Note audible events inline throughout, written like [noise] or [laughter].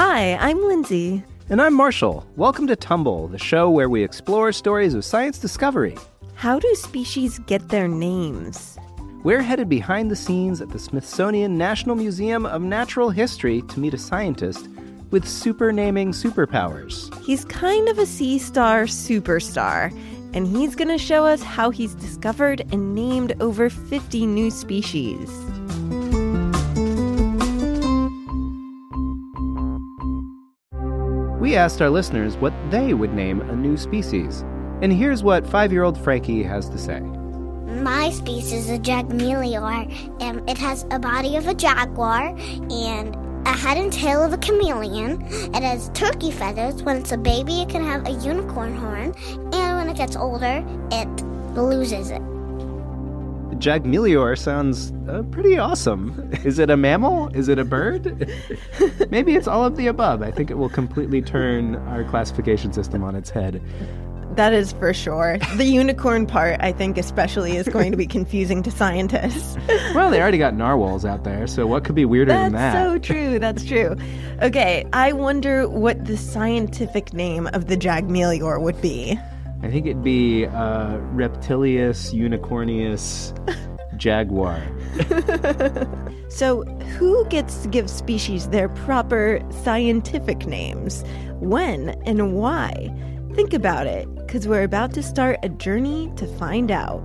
Hi, I'm Lindsay. And I'm Marshall. Welcome to Tumble, the show where we explore stories of science discovery. How do species get their names? We're headed behind the scenes at the Smithsonian National Museum of Natural History to meet a scientist with super naming superpowers. He's kind of a sea star superstar, and he's going to show us how he's discovered and named over 50 new species. We asked our listeners what they would name a new species. And here's what five year old Frankie has to say. My species is a jagmelior, and it has a body of a jaguar and a head and tail of a chameleon. It has turkey feathers. When it's a baby, it can have a unicorn horn, and when it gets older, it loses it. Jagmelior sounds uh, pretty awesome. Is it a mammal? Is it a bird? [laughs] Maybe it's all of the above. I think it will completely turn our classification system on its head. That is for sure. The unicorn part, I think, especially, is going to be confusing to scientists. [laughs] well, they already got narwhals out there, so what could be weirder That's than that? That's so true. That's true. Okay, I wonder what the scientific name of the Jagmelior would be. I think it'd be uh, Reptilius unicornius [laughs] jaguar. So, who gets to give species their proper scientific names? When and why? Think about it, because we're about to start a journey to find out.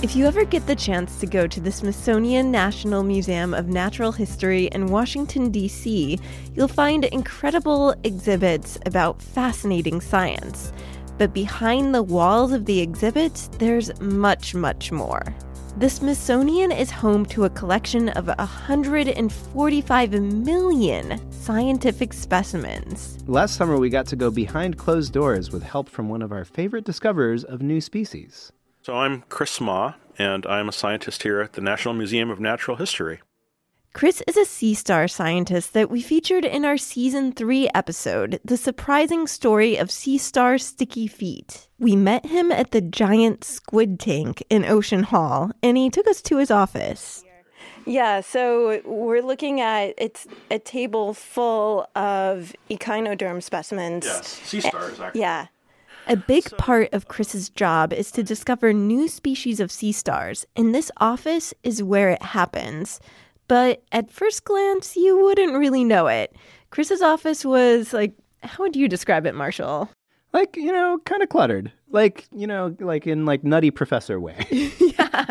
If you ever get the chance to go to the Smithsonian National Museum of Natural History in Washington, D.C., you'll find incredible exhibits about fascinating science. But behind the walls of the exhibits, there's much, much more. The Smithsonian is home to a collection of 145 million scientific specimens. Last summer, we got to go behind closed doors with help from one of our favorite discoverers of new species. So I'm Chris Mah, and I'm a scientist here at the National Museum of Natural History. Chris is a sea star scientist that we featured in our season 3 episode, The Surprising Story of Sea Star Sticky Feet. We met him at the giant squid tank in Ocean Hall, and he took us to his office. Yeah, so we're looking at it's a table full of echinoderm specimens. Yes, sea stars, actually. Yeah. A big part of Chris's job is to discover new species of sea stars, and this office is where it happens. But at first glance, you wouldn't really know it. Chris's office was like, how would you describe it, Marshall? Like, you know, kind of cluttered. Like, you know, like in like nutty professor way. [laughs] yeah,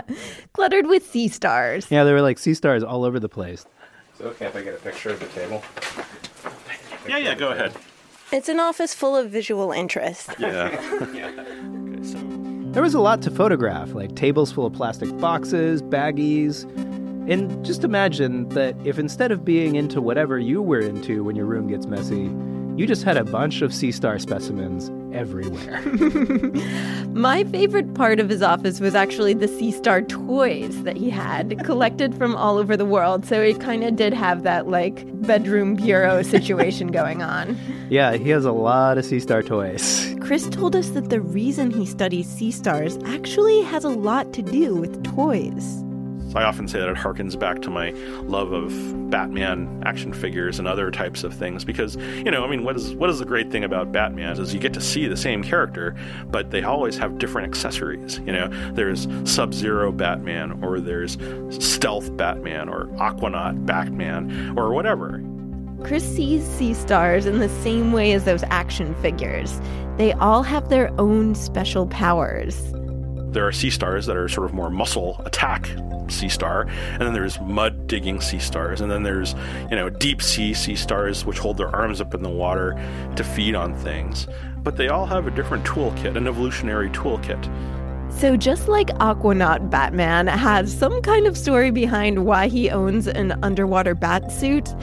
cluttered with sea stars. yeah, there were like sea stars all over the place. Is it okay if I get a picture of the table? Yeah, yeah, go ahead. It's an office full of visual interest. [laughs] [laughs] Yeah. okay, so There was a lot to photograph, like tables full of plastic boxes, baggies. And just imagine that if instead of being into whatever you were into when your room gets messy, you just had a bunch of sea star specimens everywhere. [laughs] My favorite part of his office was actually the Sea Star toys that he had collected from all over the world. So it kind of did have that like bedroom bureau [laughs] situation going on. yeah, he has a lot of sea star toys. Chris told us that the reason he studies sea stars actually has a lot to do with toys. I often say that it harkens back to my love of Batman action figures and other types of things because, you know, I mean, what is what is the great thing about Batman is you get to see the same character, but they always have different accessories. You know, there's Sub-Zero Batman or there's Stealth Batman or Aquanaut Batman or whatever. Chris sees sea stars in the same way as those action figures. They all have their own special powers. There are sea stars that are sort of more muscle attack sea star, and then there's mud digging sea stars, and then there's you know deep sea sea stars which hold their arms up in the water to feed on things. But they all have a different toolkit, an evolutionary toolkit. So, just like Aquanaut Batman has some kind of story behind why he owns an underwater bat suit,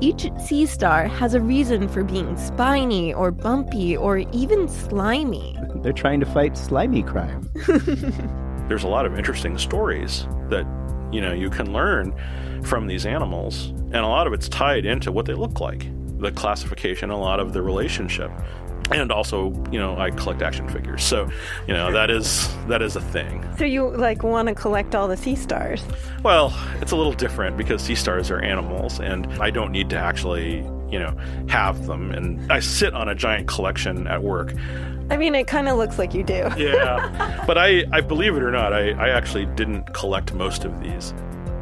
each sea star has a reason for being spiny or bumpy or even slimy. They're trying to fight slimy crime. [laughs] There's a lot of interesting stories that you know you can learn from these animals, and a lot of it's tied into what they look like, the classification, a lot of the relationship. And also you know i collect action figures. So you know that is that is a thing. So you like want to collect all the sea stars? well it's a little different because sea stars are animals and i don't need to actually you know have them and i sit on a giant collection at work I mean, it kind of looks like you do. yeah [laughs] but i i believe it or not i i actually didn't collect most of these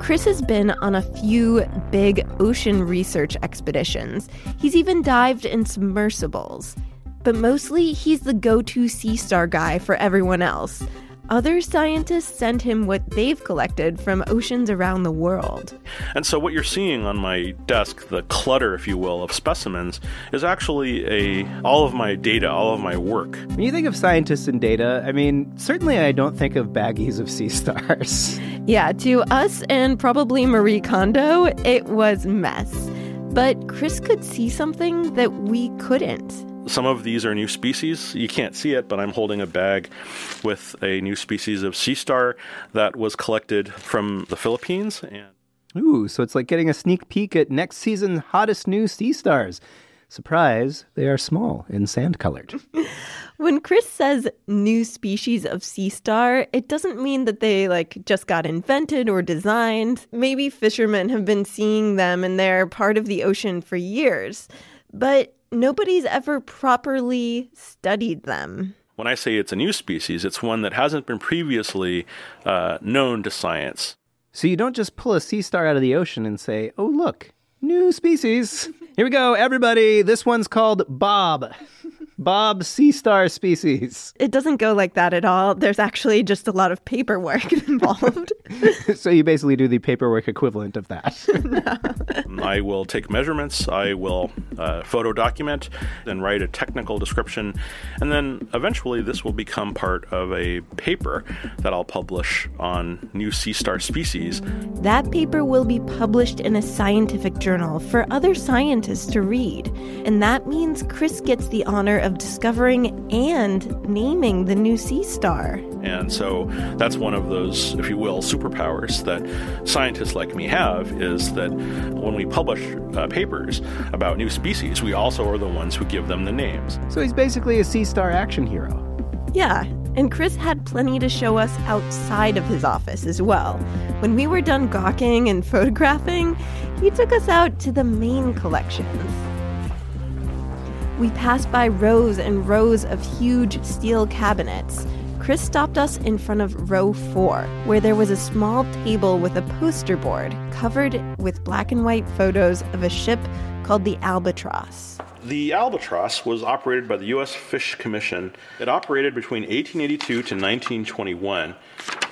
Chris has been on a few big ocean research expeditions. He's even dived in submersibles. But mostly, he's the go to sea star guy for everyone else. Other scientists send him what they've collected from oceans around the world. And so what you're seeing on my desk, the clutter, if you will, of specimens, is actually a all of my data, all of my work. When you think of scientists and data, I mean, certainly I don't think of baggies of sea stars. [laughs] Yeah, to us and probably Marie Kondo, it was mess. But Chris could see something that we couldn't. Some of these are new species. You can't see it, but I'm holding a bag with a new species of sea star that was collected from the Philippines. And Ooh, so it's like getting a sneak peek at next season's hottest new sea stars. Surprise, they are small and sand colored. [laughs] When Chris says new species of sea star, it doesn't mean that they like just got invented or designed. Maybe fishermen have been seeing them and they're part of the ocean for years. But nobody's ever properly studied them. when I say it's a new species, it's one that hasn't been previously uh, known to science. So you don't just pull a sea star out of the ocean and say, oh, look, new species. [laughs] Here we go, everybody. This one's called Bob. Bob sea star species. It doesn't go like that at all. There's actually just a lot of paperwork [laughs] involved. [laughs] so you basically do the paperwork equivalent of that. [laughs] I will take measurements, I will uh, photo document, and write a technical description, and then eventually this will become part of a paper that I'll publish on new sea star species. That paper will be published in a scientific journal for other scientists to read. And that means Chris gets the honor of discovering and naming the new sea star. And so that's one of those, if you will, superpowers that scientists like me have is that when we publish uh, papers about new species, we also are the ones who give them the names. so he's basically a sea star action hero. Yeah, and Chris had plenty to show us outside of his office as well. When we were done gawking and [laughs] photographing, he took us out to the main collections. We passed by rows and rows of huge steel cabinets. Chris stopped us in front of row four, where there was a small table with a poster board covered with black and white photos of a ship called the Albatross. The Albatross was operated by the U.S. Fish Commission. It operated between 1882 to 1921,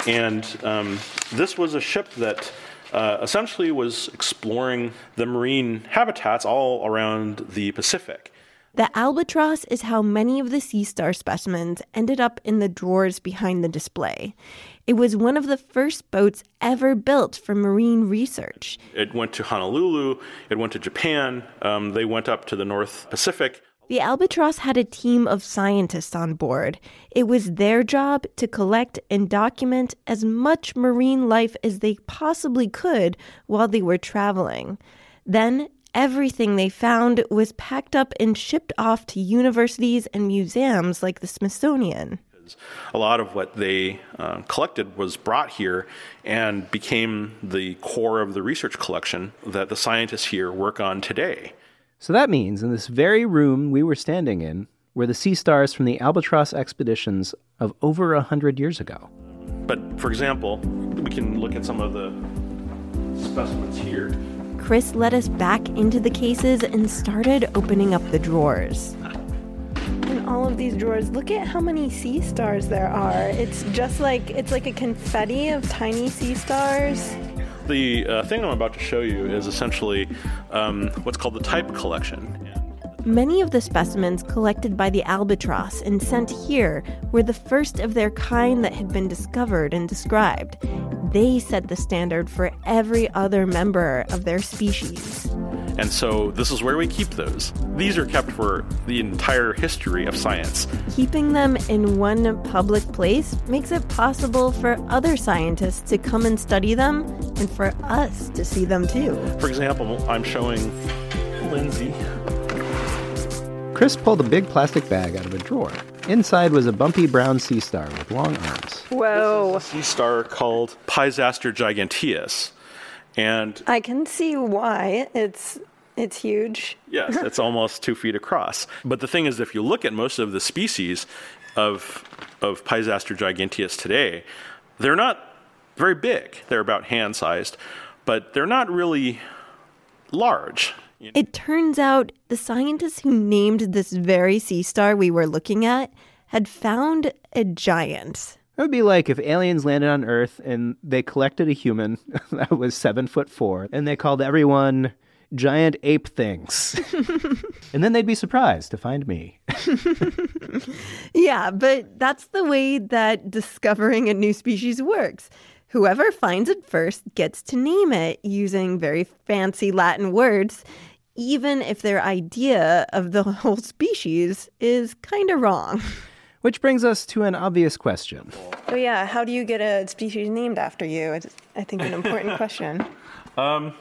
and um, this was a ship that uh, essentially was exploring the marine habitats all around the Pacific. The albatross is how many of the sea star specimens ended up in the drawers behind the display. It was one of the first boats ever built for marine research. It went to Honolulu. It went to Japan. Um, they went up to the North Pacific. The Albatross had a team of scientists on board. It was their job to collect and document as much marine life as they possibly could while they were traveling. Then, everything they found was packed up and shipped off to universities and museums like the Smithsonian. A lot of what they uh, collected was brought here and became the core of the research collection that the scientists here work on today. So that means in this very room we were standing in were the sea stars from the albatross expeditions of over a hundred years ago. But for example, we can look at some of the specimens here. Chris led us back into the cases and started opening up the drawers. In all of these drawers, look at how many sea stars there are. It's just like it's like a confetti of tiny sea stars. The uh, thing I'm about to show you is essentially um, what's called the type collection. Many of the specimens collected by the albatross and sent here were the first of their kind that had been discovered and described. They set the standard for every other member of their species. And so this is where we keep those. These are kept for the entire history of science. Keeping them in one public place makes it possible for other scientists to come and study them and for us to see them too. For example, I'm showing Lindsay. Chris pulled a big plastic bag out of a drawer. Inside was a bumpy brown sea star with long arms. Whoa. This is a Sea star called Pisaster giganteus. And I can see why. It's it's huge. yes, it's [laughs] almost two feet across. But the thing is, if you look at most of the species of of Pisaster giganteus today, they're not very big. They're about hand sized, but they're not really large. It turns out the scientists who named this very sea star we were looking at had found a giant. It would be like if aliens landed on Earth and they collected a human [laughs] that was seven foot four, and they called everyone giant ape things. [laughs] and then they'd be surprised to find me. [laughs] Yeah, but that's the way that discovering a new species works. Whoever finds it first gets to name it using very fancy Latin words, even if their idea of the [laughs] whole species is kind of wrong. Which brings us to an obvious question. Oh, yeah. How do you get a species named after you? It's, I think, an important [laughs] question. Um,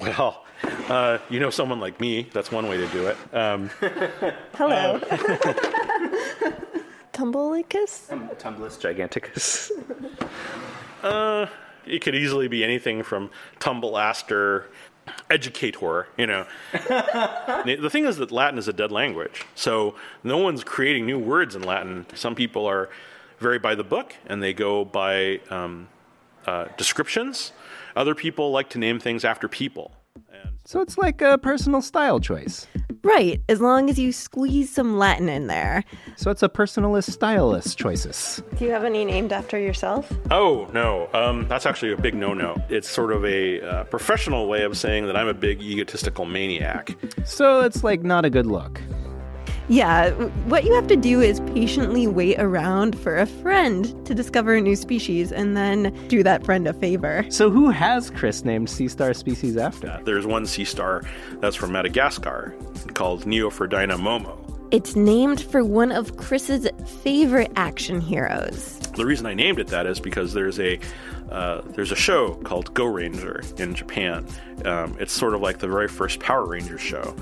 Well, uh, you know someone like me. That's one way to do it. Um, [laughs] Hello. Tumbleicus? Tumblus giganticus. uh, it could easily be anything from tumbleaster, educator. You know, [laughs] the thing is that Latin is a dead language, so no one's creating new words in Latin. Some people are very by the book, and they go by um, uh, descriptions. Other people like to name things after people. And So it's like a personal style choice. Right, as long as you squeeze some Latin in there. So it's a personalist stylist choices. Do you have any named after yourself? Oh no, um, that's actually a big no-no. It's sort of a uh, professional way of saying that I'm a big egotistical maniac. So it's like not a good look. Yeah, what you have to do is patiently wait around for a friend to discover a new species and then do that friend a favor. So who has Chris named sea star species after? There's one sea star that's from Madagascar called Neoferdina momo. It's named for one of Chris's favorite action heroes. The reason I named it that is because there's a uh, there's a show called Gorenger in Japan. Um, it's sort of like the very first Power Rangers show,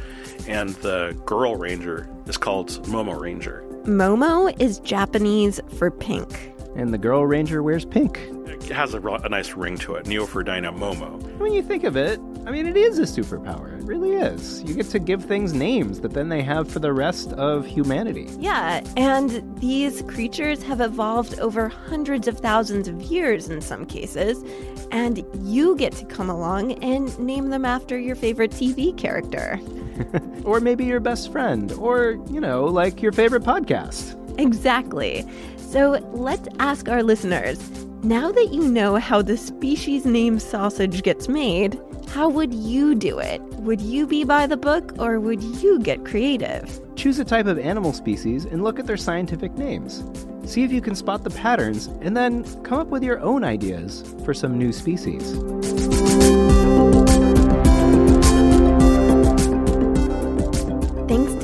and the girl ranger is called Momo Ranger. Momo is Japanese for pink. And the girl ranger wears pink. It has a, a nice ring to it, Neoferdina momo. When you think of it, I mean, it is a superpower. It really is. You get to give things names that then they have for the rest of humanity. Yeah, and these creatures have evolved over hundreds of thousands of years in some cases, and you get to come along and name them after your favorite TV character. [laughs] Or maybe your best friend, or, you know, like your favorite podcast. Exactly. So let's ask our listeners now that you know how the species name sausage gets made, how would you do it? Would you be by the book or would you get creative? Choose a type of animal species and look at their scientific names. See if you can spot the patterns, and then come up with your own ideas for some new species.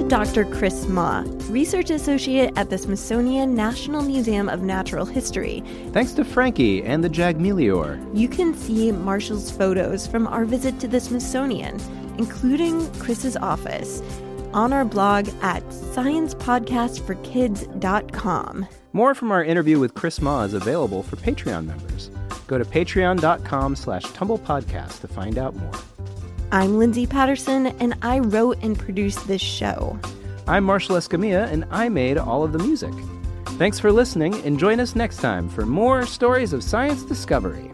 Dr. Chris Mah, research associate at the Smithsonian National Museum of Natural History. Thanks to Frankie and the Jagmelior. You can see Marshall's photos from our visit to the Smithsonian, including Chris's office, on our blog at sciencepodcastforkids.com. More from our interview with Chris Mah is available for Patreon members. Go to patreon.com slash tumblepodcast to find out more. I'm Lindsay Patterson, and I wrote and produced this show. I'm Marshall Escamilla, and I made all of the music. Thanks for listening, and join us next time for more stories of science discovery.